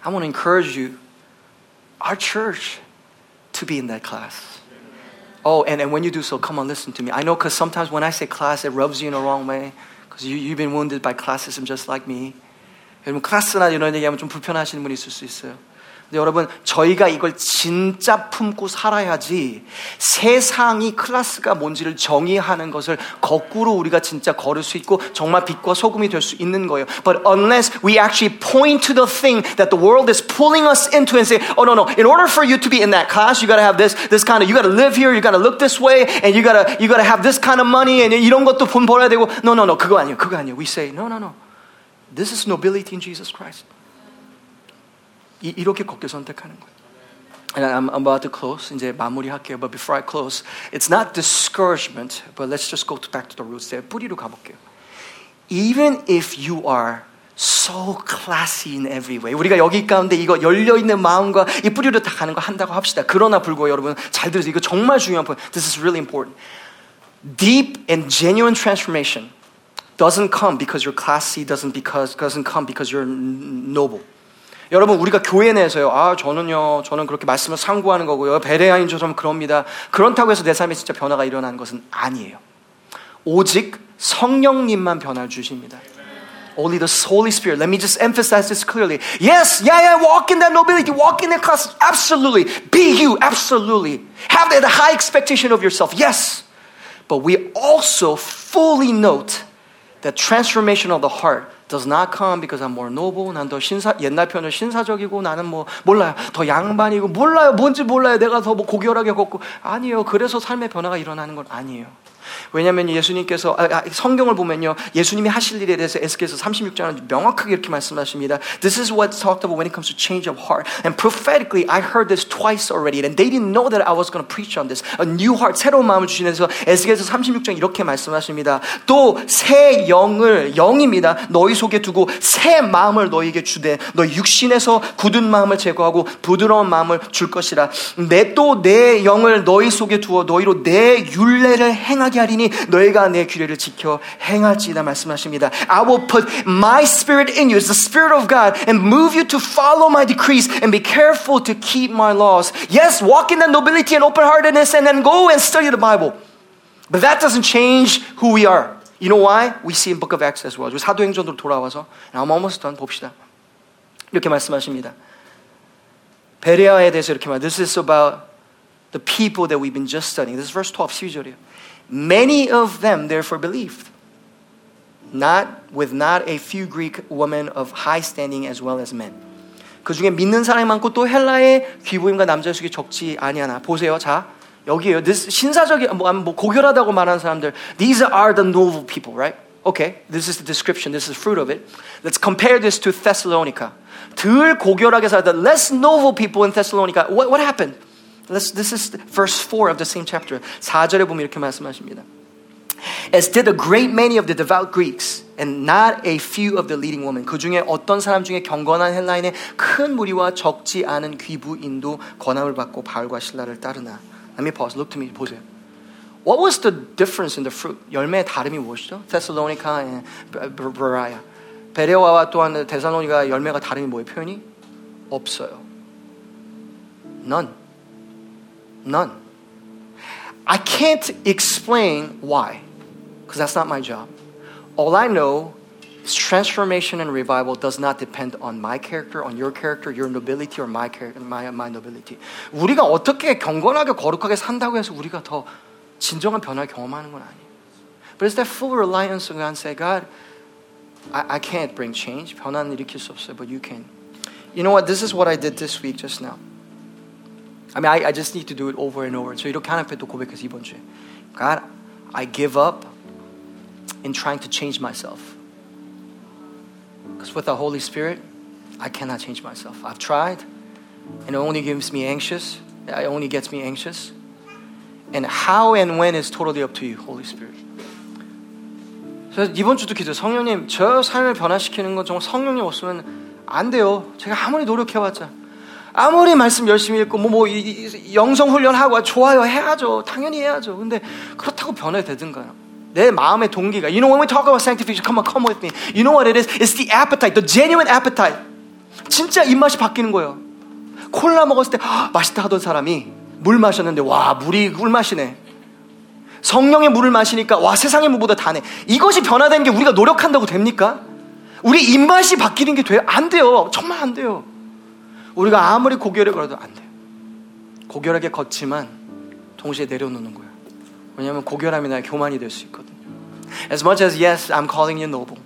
Speaker 1: I want to encourage you, our church, to be in that class. Oh, and, and when you do so, come on, listen to me. I know because sometimes when I say class, it rubs you in the wrong way because you, you've been wounded by classism just like me. 여러분, 클래스나 이런 얘기하면 좀 불편하시는 분이 있을 수 있어요. 여러분, 저희가 이걸 진짜 품고 살아야지 세상이 클래스가 뭔지를 정의하는 것을 거꾸로 우리가 진짜 걸을 수 있고 정말 빛과 소금이 될 수 있는 거예요. But unless we actually point to the thing that the world is pulling us into and say, oh no, no, in order for you to be in that class, you gotta have this, this kind of, you gotta live here, you gotta look this way, and you gotta, you gotta have this kind of money, and 이런 것도 돈 벌어야 되고, no, no, no, 그거 아니에요, 그거 아니에요. We say, no, no, no. This is nobility in Jesus Christ. 이, 이렇게 걷게 선택하는 거예요. And I'm, I'm about to close. 이제 마무리할게요. But before I close, it's not discouragement, but let's just go back to the roots there. 뿌리로 가볼게요. Even if you are so classy in every way. 우리가 여기 가운데 이거 열려있는 마음과 이 뿌리로 다 가는 거 한다고 합시다. 그러나 불구하고 여러분 잘 들으세요. 이거 정말 중요한 포인트. This is really important. Deep and genuine transformation doesn't come because you're classy, doesn't, because, doesn't come because you're noble. 여러분 우리가 교회 내에서요. 아 저는요. 저는 그렇게 말씀을 상고하는 거고요. 베레아인처럼 그럽니다. 그렇다고 해서 내 삶에 진짜 변화가 일어나는 것은 아니에요. 오직 성령님만 변화를 주십니다. Only the Holy Spirit. Let me just emphasize this clearly. Yes, yeah, yeah, walk in that nobility, walk in that class. Absolutely. Be you, absolutely. Have that high expectation of yourself. Yes. But we also fully note that transformation of the heart does not come because I'm more noble. 난 더 신사 옛날 표현을 신사적이고 나는 뭐 몰라요. 더 양반이고 몰라요. 뭔지 몰라요. 내가 더 뭐 고결하게 걷고 아니에요. 그래서 삶의 변화가 일어나는 건 아니에요. 왜냐하면 예수님께서 아, 아, 성경을 보면요 예수님이 하실 일에 대해서 에스겔서 36장은 명확하게 이렇게 말씀하십니다. This is what's talked about when it comes to change of heart. And prophetically, I heard this twice already, and they didn't know that I was going to preach on this. A new heart, 새로운 마음을 주시면서 에스겔서 36장 이렇게 말씀하십니다. 또 새 영을 영입니다. 너희 속에 두고 새 마음을 너희에게 주되 너 육신에서 굳은 마음을 제거하고 부드러운 마음을 줄 것이라. 내 또내 영을 너희 속에 두어 너희로 내 율례를 행하게 하리니 너희가 내 규례를 지켜 행할지다 말씀하십니다. I will put my spirit in you, it's the spirit of God, and move you to follow my decrees and be careful to keep my laws. Yes, walk in that nobility and open-heartedness and then go and study the Bible. But that doesn't change who we are. You know why? We see in book of Acts as well. 사도행전으로 돌아와서 I'm almost done 봅시다. 이렇게 말씀하십니다. 베레아에 대해서 이렇게 말. This is about the people that we've been just studying. This is verse 12, 12절이에요. Many of them therefore believed. Not with not a few Greek women of high standing as well as men. 그 중에 믿는 사람이 많고 또 헬라의 귀부인과 남자 속에 적지 아니하나. 보세요. 자, 여기에요. This, 신사적인 뭐, 뭐 고결하다고 말하는 사람들. These are the noble people, right? Okay, this is the description. This is the fruit of it. Let's compare this to Thessalonica. 덜 고결하게 살던 less noble people in Thessalonica. What, what happened? Let's, this is verse 4 of the same chapter. 4절에 보면 이렇게 말씀하십니다. As did a great many of the devout Greeks and not a few of the leading women. 그 중에 어떤 사람 중에 경건한 헬라인의 큰 무리와 적지 않은 귀부인도 권함을 받고 바울과 신라를 따르나. Let me pause. Look to me. 보세요. What was the difference in the fruit? 열매의 다름이 무엇이죠? Thessalonica and Berea. 베레와와 또한 데살로니가 열매가 다름이 뭐예요? 표현이 없어요. None. None. I can't explain why, because that's not my job. All I know is transformation and revival does not depend on my character, on your character, your nobility, or my character, my, my nobility. 우리가 어떻게 경건하게 거룩하게 산다고 해서 우리가 더 진정한 변화를 경험하는 건 아니에요. But it's that full reliance on God and say, God, I, I can't bring change. 변화는 일으킬 수 없어요, but you can. You know what? This is what I did this week just now. I mean, I, I just need to do it over and over. So 이렇게 하나님 앞에 또 고백해서 이번 주에 God, I give up in trying to change myself. Because with the Holy Spirit, I cannot change myself. I've tried, and it only gives me anxious. It only gets me anxious. And how and when is totally up to you, Holy Spirit. 그래서 이번 주도 기도 성령님 저 삶을 변화시키는 건 정말 성령님 없으면 안 돼요. 제가 아무리 노력해봤자 아무리 말씀 열심히 읽고 뭐, 뭐 이, 이, 영성 훈련하고 좋아요 해야죠. 당연히 해야죠. 근데 그렇다고 변화되든가요. 내 마음의 동기가 You know when we talk about sanctification, come on, come with me. You know what it is? It's the appetite, the genuine appetite. 진짜 입맛이 바뀌는 거예요. 콜라 먹었을 때 아, 맛있다 하던 사람이 물 마셨는데 와 물이 꿀맛이네. 성령의 물을 마시니까 와 세상의 물보다 다네. 이것이 변화되는 게 우리가 노력한다고 됩니까? 우리 입맛이 바뀌는 게 돼요? 안 돼요. 정말 안 돼요. 우리가 아무리 고결하게 걸어도 안 돼요. 고결하게 걷지만 동시에 내려놓는 거예요. 왜냐하면 고결함이 나의 교만이 될 수 있거든요. As much as yes, I'm calling you noble.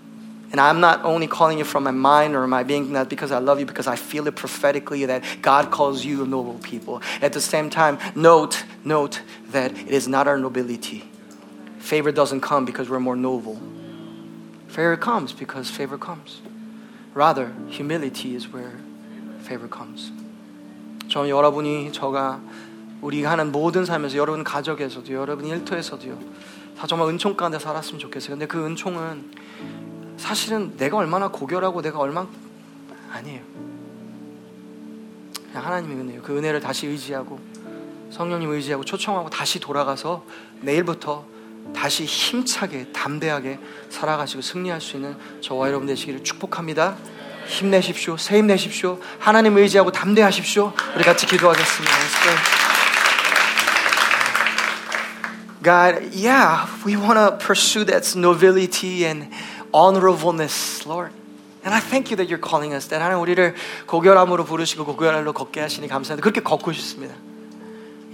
Speaker 1: And I'm not only calling you from my mind or my being, not because I love you, because I feel it prophetically that God calls you noble people. At the same time, note, note that it is not our nobility. Favor doesn't come because we're more noble. Favor comes because favor comes. Rather, humility is where favor comes. 저 여러분이 저가 우리 하는 모든 삶에서 여러분 가족에서도 여러분 일터에서도요. 다 정말 은총 가운데 살았으면 좋겠어요. 근데 그 은총은 사실은 내가 얼마나 고결하고 내가 얼마 아니에요. 그냥 하나님의 은혜예요. 그 은혜를 다시 의지하고 성령님 의지하고 초청하고 다시 돌아가서 내일부터 다시 힘차게 담대하게 살아가시고 승리할 수 있는 저와 여러분 되시기를 축복합니다. 힘내십시오. 새 힘내십시오. 하나님 의지하고 담대하십시오. 우리 같이 기도하겠습니다. God, yeah, we want to pursue that nobility and honorableness, Lord. And I thank you that you're calling us that. 하나님 우리를 고결함으로 부르시고 고결함으로 걷게 하시니 감사합니다. 그렇게 걷고 싶습니다.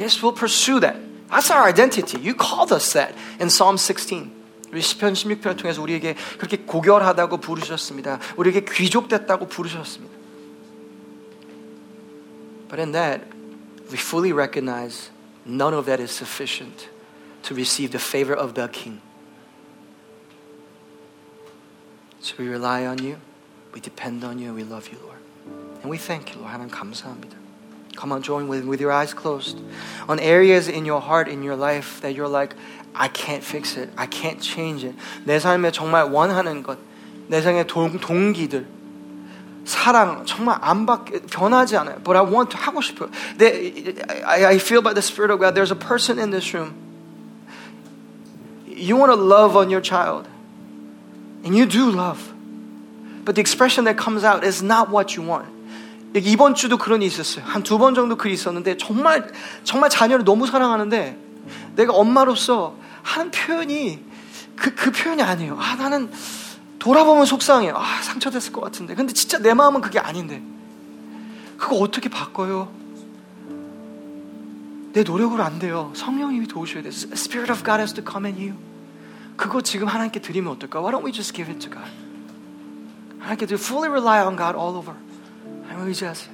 Speaker 1: Yes, we'll pursue that. That's our identity. You called us that in Psalm 16. 우리 시편 16편을 통해서 우리에게 그렇게 고결하다고 부르셨습니다. 우리에게 귀족됐다고 부르셨습니다. But in that, we fully recognize none of that is sufficient to receive the favor of the King. So we rely on you, we depend on you, and we love you, Lord. And we thank you, Lord. 하나님 감사합니다. Come on, join with, with your eyes closed. On areas in your heart, in your life that you're like, I can't fix it. I can't change it. 내 삶에 정말 원하는 것, 내 삶의 동, 동기들, 사랑 정말 안 바뀌 변하지 않아요. But I want to 하고 싶어요. 내, I, feel by the Spirit of God. There's a person in this room. You want to love on your child, and you do love, but the expression that comes out is not what you want. 이번 주도 그런 일이 있었어요. 한 두 번 정도 글이 있었는데 정말 정말 자녀를 너무 사랑하는데 내가 엄마로서 하는 표현이 그, 그 표현이 아니에요. 아, 나는 돌아보면 속상해요. 아, 상처됐을 것 같은데. 근데 진짜 내 마음은 그게 아닌데. 그거 어떻게 바꿔요? 내 노력으로 안 돼요. 성령님이 도우셔야 돼요. Spirit of God has to come in you. 그거 지금 하나님께 드리면 어떨까? Why don't we just give it to God? 하나님께 드리 fully rely on God all over. 하나님 의지하세요.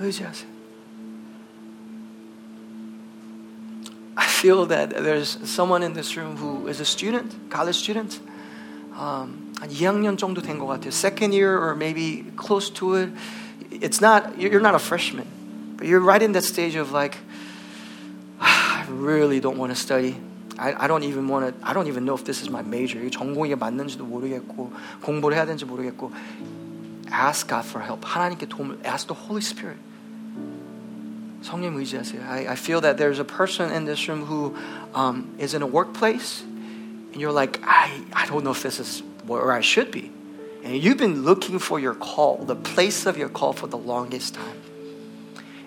Speaker 1: 의지하세요. I feel that there's someone in this room who is a student, college student. Um, 한 2학년 정도 된 것 같아요. Second year or maybe close to it. It's not, you're not a freshman, but you're right in that stage of like, I really don't want to study. I, I don't even want to, I don't even know if this is my major. 전공이 맞는지도 모르겠고, 공부를 해야 되는지 모르겠고. Ask God for help. 하나님께 도움을, ask the Holy Spirit. 성령 의지하세요. I, I feel that there's a person in this room who um, is in a workplace, and you're like, I, I don't know if this is where I should be. And you've been looking for your call, the place of your call for the longest time.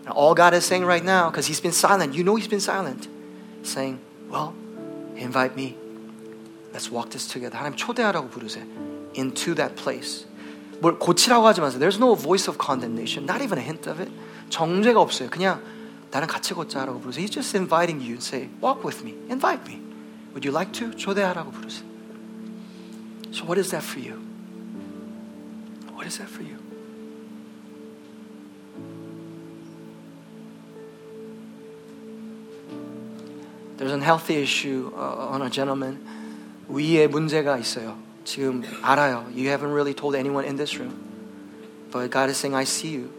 Speaker 1: And all God is saying right now, because He's been silent, you know He's been silent, saying, Well, invite me. Let's walk this together. 하나님 초대하라고 부르세요. Into that place. 뭘 고치라고 하지 마세요. There's no voice of condemnation, not even a hint of it. 정죄가 없어요. 그냥 나랑 같이 걷자라고 부르세요. He's just inviting you and say, walk with me, invite me. Would you like to? 초대하라고 부르세요. So what is that for you? What is that for you? There's an healthy issue on a gentleman. 위에 문제가 있어요. 지금 알아요. You haven't really told anyone in this room. But God is saying, I see you.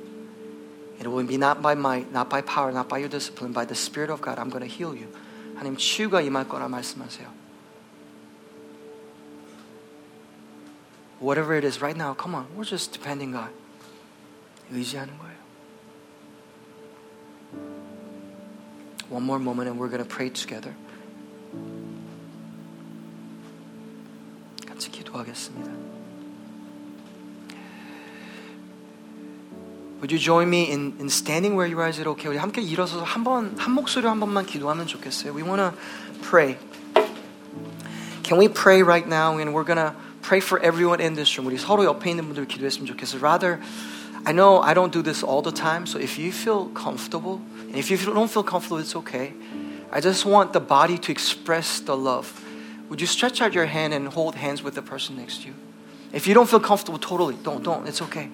Speaker 1: It will be not by might, not by power, not by your discipline, by the Spirit of God. I'm going to heal you. 하나님 치유가 임할 거라 말씀하세요. Whatever it is right now, come on. We're just depending God. 의지하는 거예요. One more moment and we're going to pray together. 같이 기도하겠습니다. Would you join me in, in standing where you are? Is it okay? 우리 함께 일어서서 한 번, 한 목소리로 한 번만 기도하면 좋겠어요. We want to pray. Can we pray right now? And we're going to pray for everyone in this room. 우리 서로 옆에 있는 분들 기도했으면 좋겠어요. Rather, I know I don't do this all the time, so if you feel comfortable, and if you don't feel comfortable, it's okay. I just want the body to express the love. Would you stretch out your hand and hold hands with the person next to you? If you don't feel comfortable, totally, don't, don't. It's okay.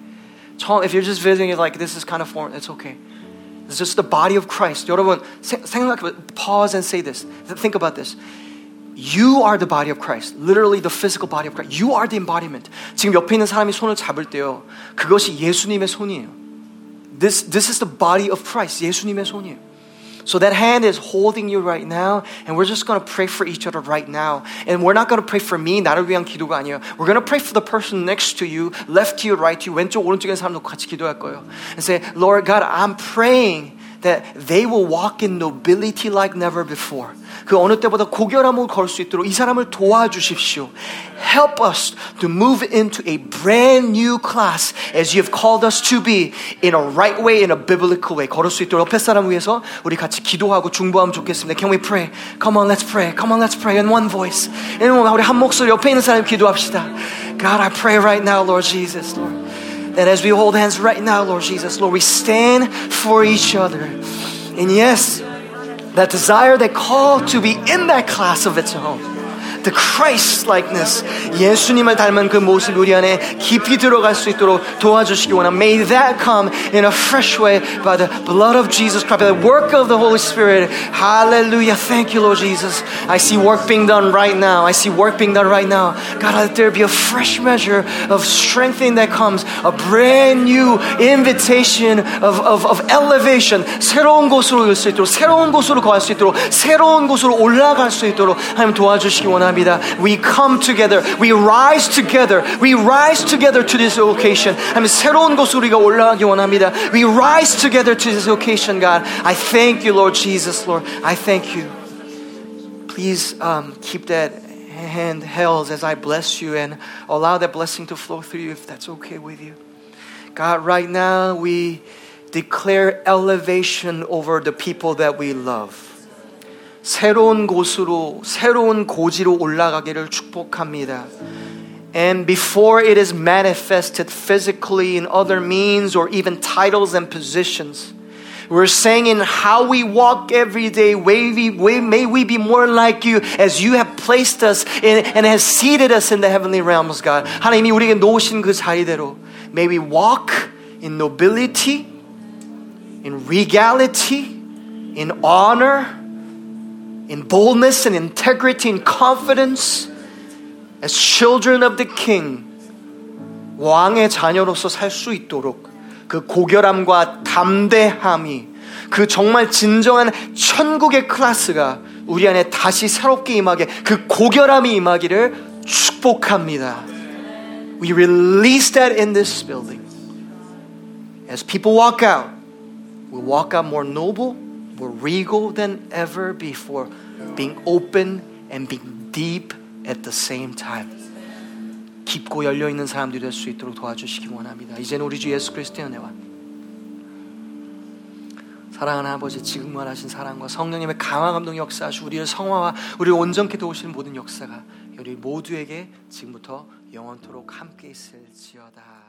Speaker 1: If you're just visiting it like this is kind of foreign, it's okay. It's just the body of Christ. 여러분, 생각, pause and say this. Think about this. You are the body of Christ. Literally the physical body of Christ. You are the embodiment. 지금 옆에 있는 사람이 손을 잡을 때요. 그것이 예수님의 손이에요. This, this is the body of Christ. 예수님의 손이에요. So that hand is holding you right now, and we're just going to pray for each other right now. And we're not going to pray for me, 나를 위한 기도가 아니에요. We're going to pray for the person next to you, left to you, right to you, 왼쪽 오른쪽에 사람도 같이 기도할 거예요. And say, Lord God, I'm praying that they will walk in nobility like never before. 그 어느 때보다 고결함을 걸 수 있도록 이 사람을 도와주십시오. Help us to move into a brand new class as you have called us to be in a right way, in a biblical way. 걸을 수 있도록 옆에 사람 위해서 우리 같이 기도하고 중보하면 좋겠습니다. Can we pray? Come on, let's pray. Come on, let's pray in one voice. 우리 한 목소리 옆에 있는 사람 기도합시다. God, I pray right now, Lord Jesus, Lord. That as we hold hands right now, Lord Jesus, Lord, we stand for each other. And yes, that desire, that call to be in that class of its own The Christ likeness, 예수님을 닮은 그 모습 우리 안에 깊이 들어갈 수 있도록 도와주시기 원합니다. May that come in a fresh way by the blood of Jesus Christ, by the work of the Holy Spirit. Hallelujah. Thank you, Lord Jesus. I see work being done right now. I see work being done right now. God, let there be a fresh measure of strengthening that comes, a brand new invitation of, of, of elevation. 새로운 곳으로 올 수 있도록, 새로운 곳으로 거할 수 있도록, 새로운 곳으로 올라갈 수 있도록 하나님 도와주시기 원합니다. We come together. We rise together. We rise together to this occasion. 하나님 새로운 곳으로 우리가 올라가기 원합니다. We rise together to this occasion, God. I thank you, Lord Jesus, Lord. I thank you. Please um, keep that hand held as I bless you and allow that blessing to flow through you if that's okay with you. God, right now we declare elevation over the people that we love. 새로운 곳으로, 새로운 고지로 올라가기를 축복합니다. And before it is manifested physically in other means or even titles and positions, we're saying in how we walk every day, may we, may we be more like you as you have placed us in, and has seated us in the heavenly realms, God. 하나님이 우리에게 놓으신 그 자리대로 may we walk in nobility, in regality, in honor, in boldness and integrity and confidence as children of the king 왕의 자녀로서 살 수 있도록 그 고결함과 담대함이 그 정말 진정한 천국의 클래스가 우리 안에 다시 새롭게 임하게 그 고결함이 임하기를 축복합니다. We release that in this building. As people walk out, we walk out more noble, more regal than ever before, being open and being deep at the same time. 깊고 열려 있는 사람들이 될 수 있도록 도와주시기 원합니다. 이제는 우리 주 예수 그리스도의 은혜와 사랑하는 아버지 지금만 하신 사랑과 성령님의 강화 감동 역사하시 우리의 성화와 우리를 온전케 도우시는 모든 역사가 우리 모두에게 지금부터 영원토록 함께 있을지어다.